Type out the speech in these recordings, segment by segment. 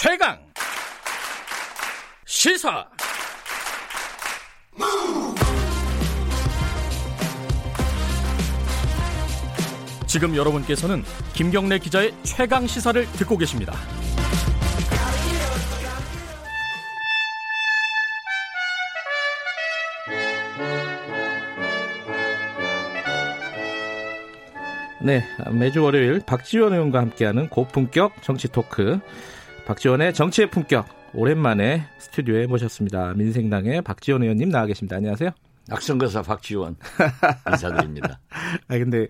최강 시사 지금 여러분께서는 김경래 기자의 최강 시사를 듣고 계십니다. 네, 매주 월요일 박지원 의원과 함께하는 고품격 정치 토크. 박지원의 정치의 품격. 오랜만에 스튜디오에 모셨습니다. 민생당의 박지원 의원님 나와 계십니다. 안녕하세요. 낙선거사 박지원 인사드립니다. 아 근데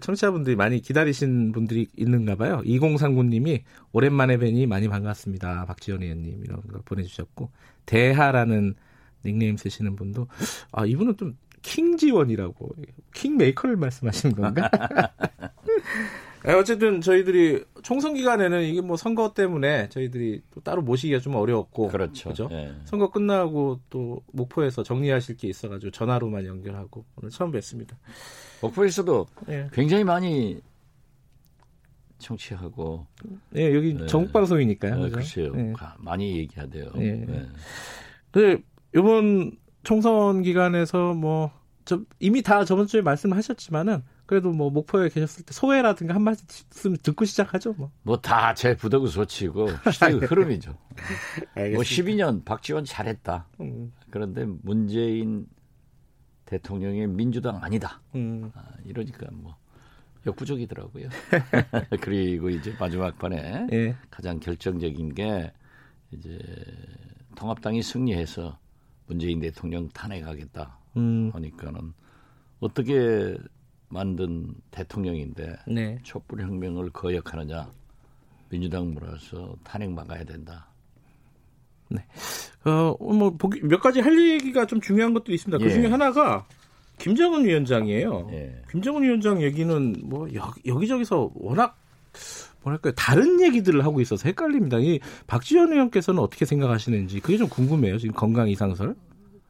청취자분들이 많이 기다리신 분들이 있는가 봐요. 2039님이 오랜만에 뵈니 많이 반갑습니다. 박지원 의원님 이런 거 보내주셨고 대하라는 닉네임 쓰시는 분도 아 이분은 좀 킹지원이라고 킹메이커를 말씀하시는 건가? 네, 어쨌든 저희들이 총선 기간에는 이게 뭐 선거 때문에 저희들이 또 따로 모시기가 좀 어려웠고 그렇죠. 그죠? 예. 선거 끝나고 또 목포에서 정리하실 게 있어가지고 전화로만 연결하고 오늘 처음 뵀습니다. 목포에서도 예, 굉장히 많이 청취하고 예 여기 네. 전국 방송이니까요. 어, 그죠? 글쎄요 예. 가- 많이 얘기하대요. 예. 예. 그 이번 총선 기간에서 뭐 저, 이미 다 저번 주에 말씀하셨지만은 그래도 뭐 목포에 계셨을 때 소회라든가 한 말씀 듣고 시작하죠. 뭐. 뭐다 제 부덕을 소치고 시대의 흐름이죠. 뭐 12년 박지원 잘했다. 음, 그런데 문재인 대통령의 민주당 아니다. 음, 아, 이러니까 뭐 역부족이더라고요. 그리고 이제 마지막 판에 예, 가장 결정적인 게 이제 통합당이 승리해서 문재인 대통령 탄핵하겠다 음, 하니까는 어떻게 만든 대통령인데 네, 촛불 혁명을 거역하느냐 민주당 몰아서 탄핵 막아야 된다. 어, 뭐, 보기, 몇 가지 할 얘기가 좀 중요한 것도 있습니다. 그 예. 중에 하나가 김정은 위원장이에요. 예. 김정은 위원장 얘기는 뭐 여, 여기저기서 워낙 뭐랄까요 다른 얘기들을 하고 있어서 헷갈립니다. 이 박지원 의원께서는 어떻게 생각하시는지 그게 좀 궁금해요. 지금 건강 이상설.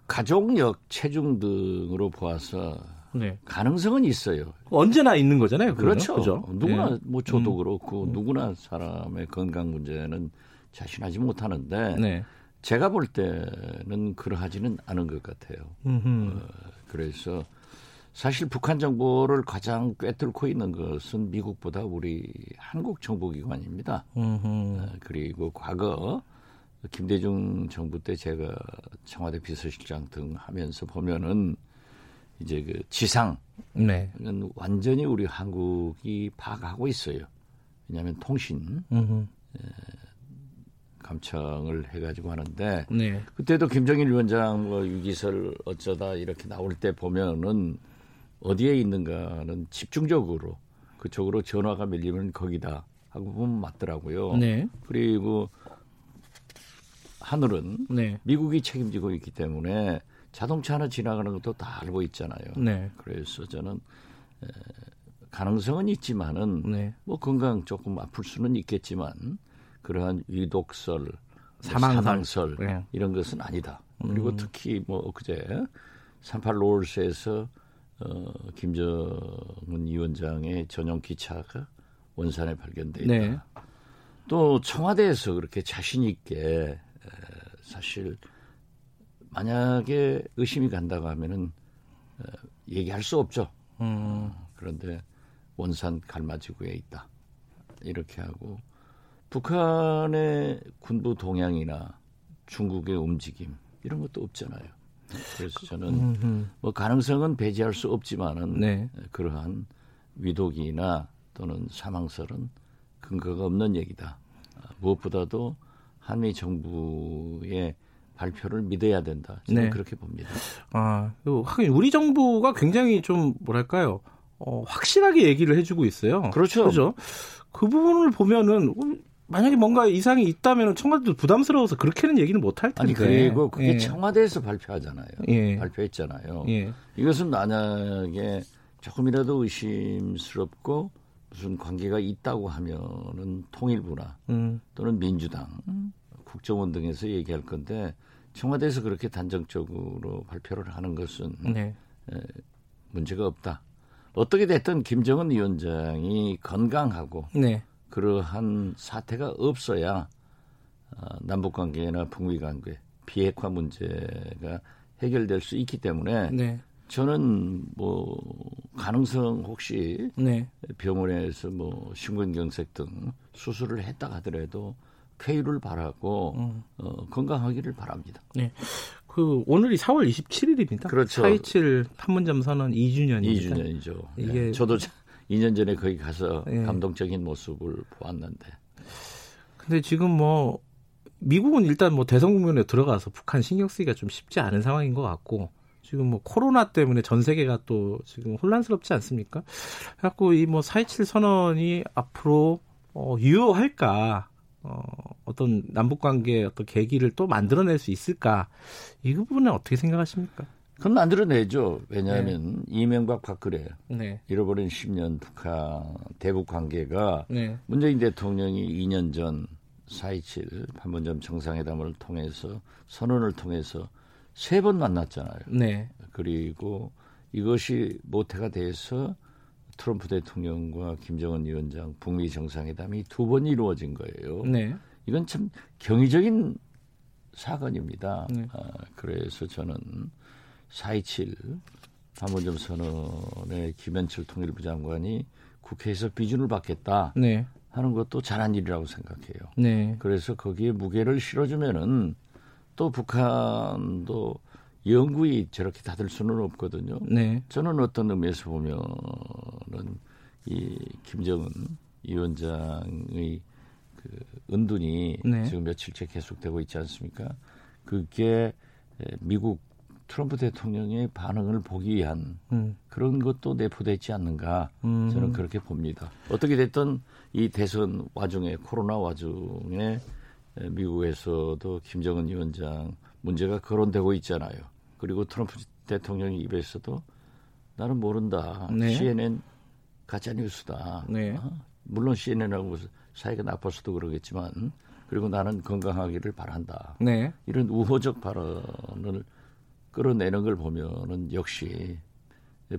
가족력, 체중 등으로 보아서 네. 가능성은 있어요. 언제나 있는 거잖아요. 그거는. 그렇죠. 그죠? 누구나 예. 뭐 저도 그렇고 누구나 사람의 건강 문제는 자신하지 못하는데 네. 제가 볼 때는 그러하지는 않은 것 같아요. 음흠. 그래서 사실 북한 정보를 가장 꿰뚫고 있는 것은 미국보다 우리 한국 정보기관입니다. 어, 그리고 과거 김대중 정부 때 제가 청와대 비서실장 등 하면서 보면은 이제 그 지상은 네. 완전히 우리 한국이 파악하고 있어요. 왜냐하면 통신 음흠. 감청을 해가지고 하는데 네. 그때도 김정일 위원장 뭐 유기설 어쩌다 이렇게 나올 때 보면은 어디에 있는가는 집중적으로 그쪽으로 전화가 밀리면 거기다 하고 보면 맞더라고요. 네. 그리고 하늘은 네. 미국이 책임지고 있기 때문에 자동차 하나 지나가는 것도 다 알고 있잖아요. 네. 그래서 저는 에, 가능성은 있지만은 네. 뭐 건강 조금 아플 수는 있겠지만 그러한 위독설, 뭐 사망설. 사망설 네. 이런 것은 아니다. 그리고 음. 특히 뭐 엊그제 38 롤스에서 어, 김정은 위원장의 전용 기차가 원산에 발견돼 있다. 네. 또 청와대에서 그렇게 자신 있게 에, 사실 만약에 의심이 간다고 하면은 어, 얘기할 수 없죠. 음. 그런데 원산 갈마지구에 있다. 이렇게 하고 북한의 군부 동향이나 중국의 움직임 이런 것도 없잖아요. 그래서 저는. 뭐 가능성은 배제할 수 없지만은 네. 그러한 위독이나 또는 사망설은 근거가 없는 얘기다. 아, 무엇보다도 한미 정부의 발표를 믿어야 된다. 저는 네. 그렇게 봅니다. 아, 그 하긴 우리 정부가 굉장히 좀 뭐랄까요? 어, 확실하게 얘기를 해주고 있어요. 그렇죠. 그죠? 그 부분을 보면은 음, 만약에 뭔가 이상이 있다면 청와대도 부담스러워서 그렇게는 얘기는 못 할 텐데. 아니 그리고 그게 예. 청와대에서 발표하잖아요. 예. 발표했잖아요. 예. 이것은 만약에 조금이라도 의심스럽고 무슨 관계가 있다고 하면은 통일부나 음, 또는 민주당, 국정원 등에서 얘기할 건데 청와대에서 그렇게 단정적으로 발표를 하는 것은 네. 문제가 없다. 어떻게 됐든 김정은 위원장이 건강하고 네. 그러한 사태가 없어야 어, 남북 관계나 북미 관계 비핵화 문제가 해결될 수 있기 때문에 네. 저는 뭐 가능성 혹시 네. 병원에서 뭐 심근경색 등 수술을 했다 하더라도 쾌유를 바라고 음. 어, 건강하기를 바랍니다. 네. 그 오늘이 4월 27일입니다. 그렇죠. 4.27 판문점 선언 2주년입니다. 2주년이죠. 이게- 예. 저도 2년 전에 거기 가서 예. 감동적인 모습을 보았는데 근데 지금 뭐 미국은 일단 뭐 대선 국면에 들어가서 북한 신경 쓰기가 좀 쉽지 않은 상황인 것 같고 지금 뭐 코로나 때문에 전 세계가 또 지금 혼란스럽지 않습니까? 그래갖고 이뭐 4.27 선언이 앞으로 어, 유효할까? 어, 어떤 남북 관계 어떤 계기를 또 만들어낼 수 있을까? 이 부분은 어떻게 생각하십니까? 그건 만들어내죠. 왜냐하면 이명박 박근혜 네, 잃어버린 10년 북한 대북 관계가 네, 문재인 대통령이 2년 전 4.27 판문점 정상회담을 통해서 선언을 통해서 세 번 만났잖아요. 네, 그리고 이것이 모태가 돼서 트럼프 대통령과 김정은 위원장 북미 정상회담이 두 번 이루어진 거예요. 네, 이건 참 경이적인 사건입니다. 네. 아, 그래서 저는 4.27 판문점 선언의 김현철 통일부 장관이 국회에서 비준을 받겠다 네, 하는 것도 잘한 일이라고 생각해요. 네, 그래서 거기에 무게를 실어주면은 또 북한도 영구히 저렇게 닫을 수는 없거든요. 네, 저는 어떤 의미에서 보면은 이 김정은 위원장의 그 은둔이 네. 지금 며칠째 계속되고 있지 않습니까? 그게 미국 트럼프 대통령의 반응을 보기 위한 음, 그런 것도 내포되지 않는가 음. 저는 그렇게 봅니다. 어떻게 됐든 이 대선 와중에 코로나 와중에 에, 미국에서도 김정은 위원장 문제가 거론되고 있잖아요. 그리고 트럼프 대통령 입에서도 나는 모른다. 네. CNN 가짜 뉴스다. 네. 어? 물론 CNN하고 사이가 나빠서도 그러겠지만 그리고 나는 건강하기를 바란다. 네, 이런 우호적 발언을 끌어내는 걸 보면은 역시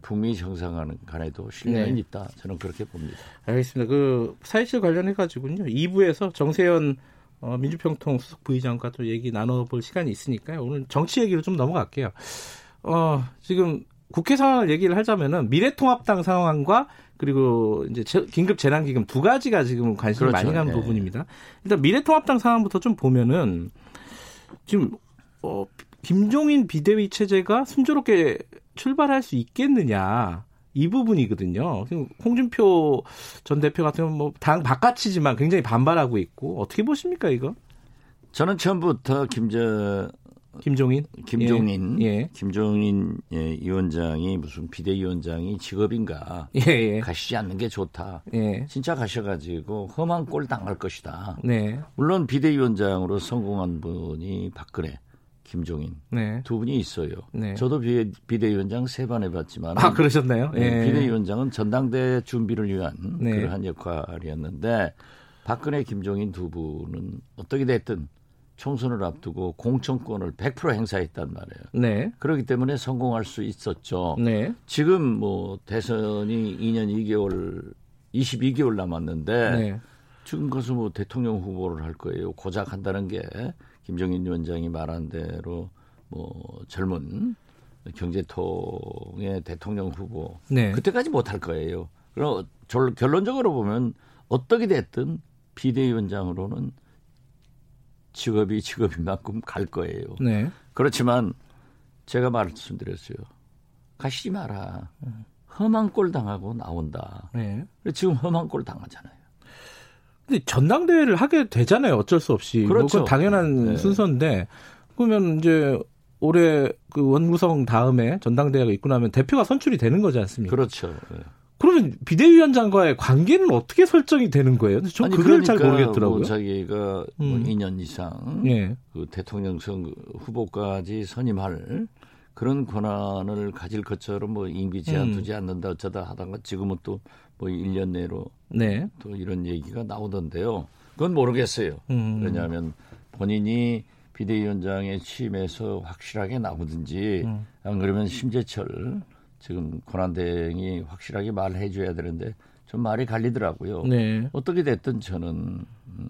북미 정상 간에도 신뢰는 네. 있다. 저는 그렇게 봅니다. 알겠습니다. 그 사이칠 관련해 가지고요. 2부에서 정세현 어, 민주평통 수석 부의장과 또 얘기 나눠볼 시간이 있으니까요. 오늘 정치 얘기로 좀 넘어갈게요. 어, 지금 국회 상황을 얘기를 하자면은 미래통합당 상황과 그리고 이제 재- 긴급 재난기금 두 가지가 지금 관심이 그렇죠. 많이 가는 네. 부분입니다. 일단 미래통합당 상황부터 좀 보면은 지금 어, 김종인 비대위 체제가 순조롭게 출발할 수 있겠느냐 이 부분이거든요. 홍준표 전 대표 같은 경우는 뭐 당 바깥이지만 굉장히 반발하고 있고 어떻게 보십니까 이거? 저는 처음부터 김저 김종인 김종인 예, 예. 김종인 예, 위원장이 무슨 비대위원장이 직업인가 예, 예. 가시지 않는 게 좋다. 예. 진짜 가셔가지고 험한 꼴 당할 것이다. 네. 물론 비대위원장으로 성공한 분이 박근혜, 김종인 네. 두 분이 있어요. 네. 저도 비, 비대위원장 세 번 해봤지만 아, 그러셨나요? 네, 예. 비대위원장은 전당대 준비를 위한 네. 그러한 역할이었는데 박근혜, 김종인 두 분은 어떻게 됐든 총선을 앞두고 공천권을 100% 행사했단 말이에요. 네. 그렇기 때문에 성공할 수 있었죠. 네. 지금 뭐 대선이 2년 2개월, 22개월 남았는데 네. 지금 가서 뭐 대통령 후보를 할 거예요. 고작 한다는 게 김정인 위원장이 말한 대로 뭐 젊은 경제통의 대통령 후보 네. 그때까지 못 할 거예요. 그럼 결- 결론적으로 보면 어떻게 됐든 비대위원장으로는 직업이 직업인 만큼 갈 거예요. 네. 그렇지만 제가 말씀드렸어요. 가시지 마라. 험한 꼴 당하고 나온다. 네. 지금 험한 꼴 당하잖아요. 근데 전당대회를 하게 되잖아요. 어쩔 수 없이. 뭐 그렇죠. 당연한 네. 순서인데 그러면 이제 올해 그 원구성 다음에 전당대회가 있고 나면 대표가 선출이 되는 거지 않습니까? 그렇죠. 예. 그러면 비대위원장과의 관계는 어떻게 설정이 되는 거예요? 전 아니, 그걸 잘 그러니까 모르겠더라고요. 뭐 자기가 뭐 음. 2년 이상 예. 그 대통령 선 후보까지 선임할 그런 권한을 가질 것처럼 뭐 임기 제한 음. 두지 않는다 어쩌다 하다가 지금은 또 뭐 1년 내로 네. 또 이런 얘기가 나오던데요. 그건 모르겠어요. 음. 왜냐하면 본인이 비대위원장에 취임해서 확실하게 나오든지 음. 안 그러면 심재철 지금 권한대행이 확실하게 말해 줘야 되는데 좀 말이 갈리더라고요. 네. 어떻게 됐든 저는 음,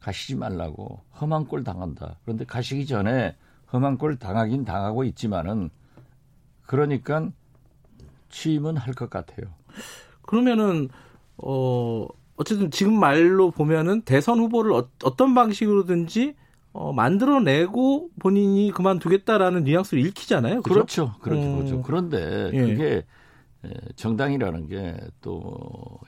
가시지 말라고 험한 꼴 당한다. 그런데 가시기 전에 험한 꼴 당하긴 당하고 있지만은 그러니까 취임은 할 것 같아요. 그러면은 어 어쨌든 지금 말로 보면은 대선 후보를 어, 떤 방식으로든지 어, 만들어내고 본인이 그만두겠다라는 뉘앙스를 읽히잖아요. 그렇죠? 그렇죠. 음. 보죠. 그런데 예. 그게 정당이라는 게 또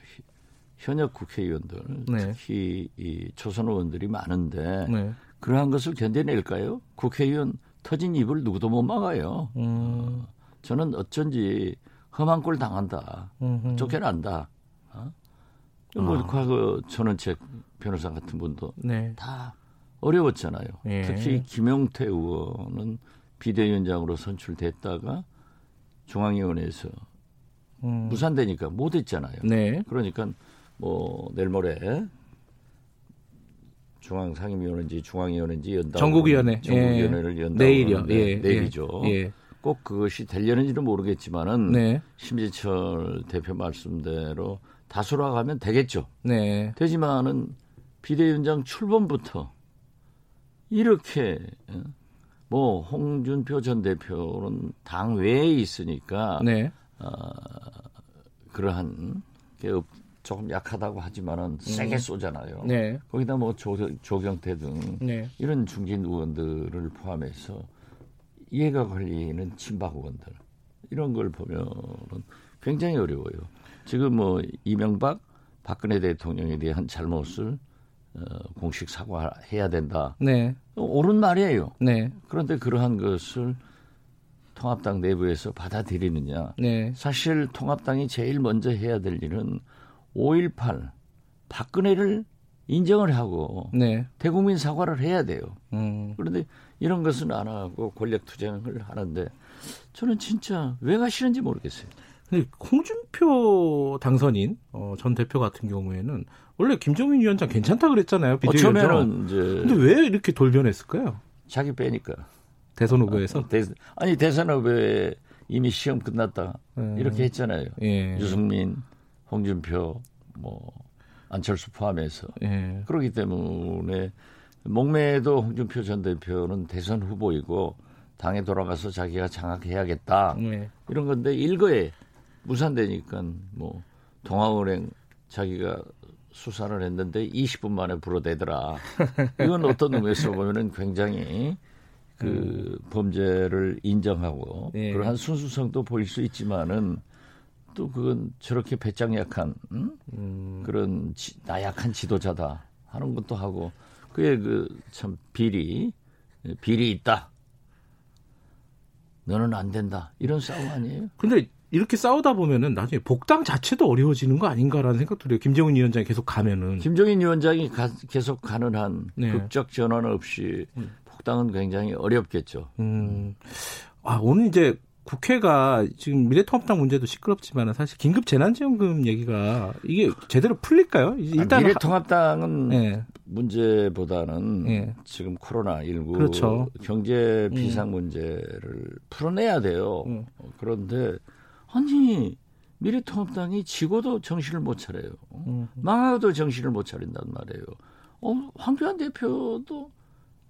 현역 국회의원들 네. 특히 이 초선 의원들이 많은데 네. 그러한 것을 견뎌낼까요? 국회의원 터진 입을 누구도 못 막아요. 음. 어, 저는 어쩐지 험한 꼴 당한다. 음흠. 쫓겨난다. 어? 뭐 아. 과거 전원책 변호사 같은 분도 네. 다 어려웠잖아요. 예. 특히 김용태 의원은 비대위원장으로 선출됐다가 중앙위원회에서 음. 무산되니까 못했잖아요. 네. 그러니까 뭐 내일 모레 중앙 상임위원회인지 중앙위원회인지 연다 전국위원회 전국위원회를 예. 연다 내일이요. 예. 내일이죠. 예. 꼭 그것이 되려는지는 모르겠지만은 네. 심지철 대표 말씀대로 다수라 가면 되겠죠. 네. 되지만은 비대위원장 출범부터 이렇게 어, 뭐 홍준표 전 대표는 당 외에 있으니까 네. 어, 그러한 게 조금 약하다고 하지만은 음. 세게 쏘잖아요. 네. 거기다 뭐 조, 조경태 등 네. 이런 중진 의원들을 포함해서 이해가 걸리는 친박 의원들 이런 걸 보면은 굉장히 어려워요. 지금 뭐 이명박 박근혜 대통령에 대한 잘못을 어, 공식 사과해야 된다. 네. 옳은 말이에요. 네. 그런데 그러한 것을 통합당 내부에서 받아들이느냐. 네. 사실 통합당이 제일 먼저 해야 될 일은 5.18 박근혜를 인정을 하고 네. 대국민 사과를 해야 돼요. 음. 그런데 이런 것은 안 하고 권력 투쟁을 하는데 저는 진짜 왜 가시는지 모르겠어요. 홍준표 당선인 어, 전 대표 같은 경우에는 원래 김정인 위원장 괜찮다 그랬잖아요. 비대위원장. 이제 근데 왜 이렇게 돌변했을까요? 자기 빼니까. 대선 후보에서? 아, 대, 아니 대선 후보에 이미 시험 끝났다 음. 이렇게 했잖아요. 예. 유승민, 홍준표, 뭐 안철수 포함해서 예. 그렇기 때문에 목매도 홍준표 전 대표는 대선 후보이고 당에 돌아가서 자기가 장악해야겠다 예. 이런 건데 일거에 무산되니까 뭐 동아은행 자기가 수사를 했는데 20분 만에 불어대더라. 이건 어떤 의미에서 보면은 굉장히 그 음. 범죄를 인정하고 네. 그러한 순수성도 보일 수 있지만은 또 그건 저렇게 배짱 약한 음? 음. 그런 지, 나약한 지도자다 하는 것도 하고 그의 그참 비리 비리 있다. 너는 안 된다. 이런 싸움 아니에요? 근데 이렇게 싸우다 보면은 나중에 복당 자체도 어려워지는 거 아닌가라는 생각도 들어요. 김정은 위원장이 계속 가면은. 김정인 위원장이 가, 계속 가는 한 네. 극적 전환 없이 음. 복당은 굉장히 어렵겠죠. 음. 아, 오늘 이제 국회가 지금 미래통합당 문제도 시끄럽지만 사실 긴급 재난지원금 얘기가 이게 제대로 풀릴까요? 일단 아, 미래통합당은 네. 문제보다는 네. 지금 코로나 19 그렇죠. 경제 비상 음. 문제를 풀어내야 돼요. 음. 그런데 아니 미래통합당이 지고도 정신을 못 차려요. 음. 망하도 정신을 못 차린단 말이에요. 어, 황교안 대표도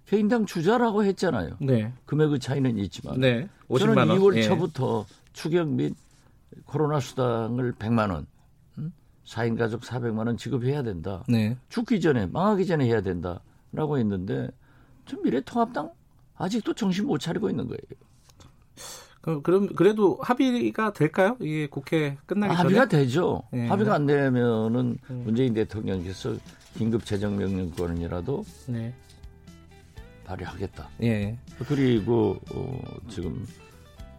개인당 주자라고 했잖아요. 네. 금액의 차이는 있지만. 네. 저는 2월 예. 초부터 추경 및 코로나 수당을 100만 원, 음? 4인 가족 400만 원 지급해야 된다. 네. 죽기 전에, 망하기 전에 해야 된다라고 했는데 좀 미래통합당 아직도 정신 못 차리고 있는 거예요. 그럼, 그럼 그래도 합의가 될까요? 이게 국회 끝나기 전에 합의가 되죠. 네. 합의가 안 되면은 음. 문재인 대통령께서 긴급 재정 명령권이라도 네. 발휘하겠다. 예. 그리고 어, 지금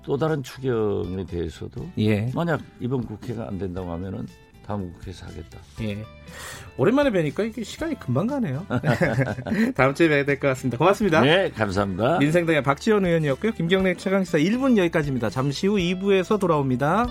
또 다른 추경에 대해서도 예. 만약 이번 국회가 안 된다고 하면은 다음 국회에서 하겠다. 예. 오랜만에 뵈니까 이게 시간이 금방 가네요. 다음 주에 뵈야 될 것 같습니다. 고맙습니다. 네, 감사합니다. 민생당의 박지원 의원이었고요. 김경래 최강시사 1분 여기까지입니다. 잠시 후 2부에서 돌아옵니다.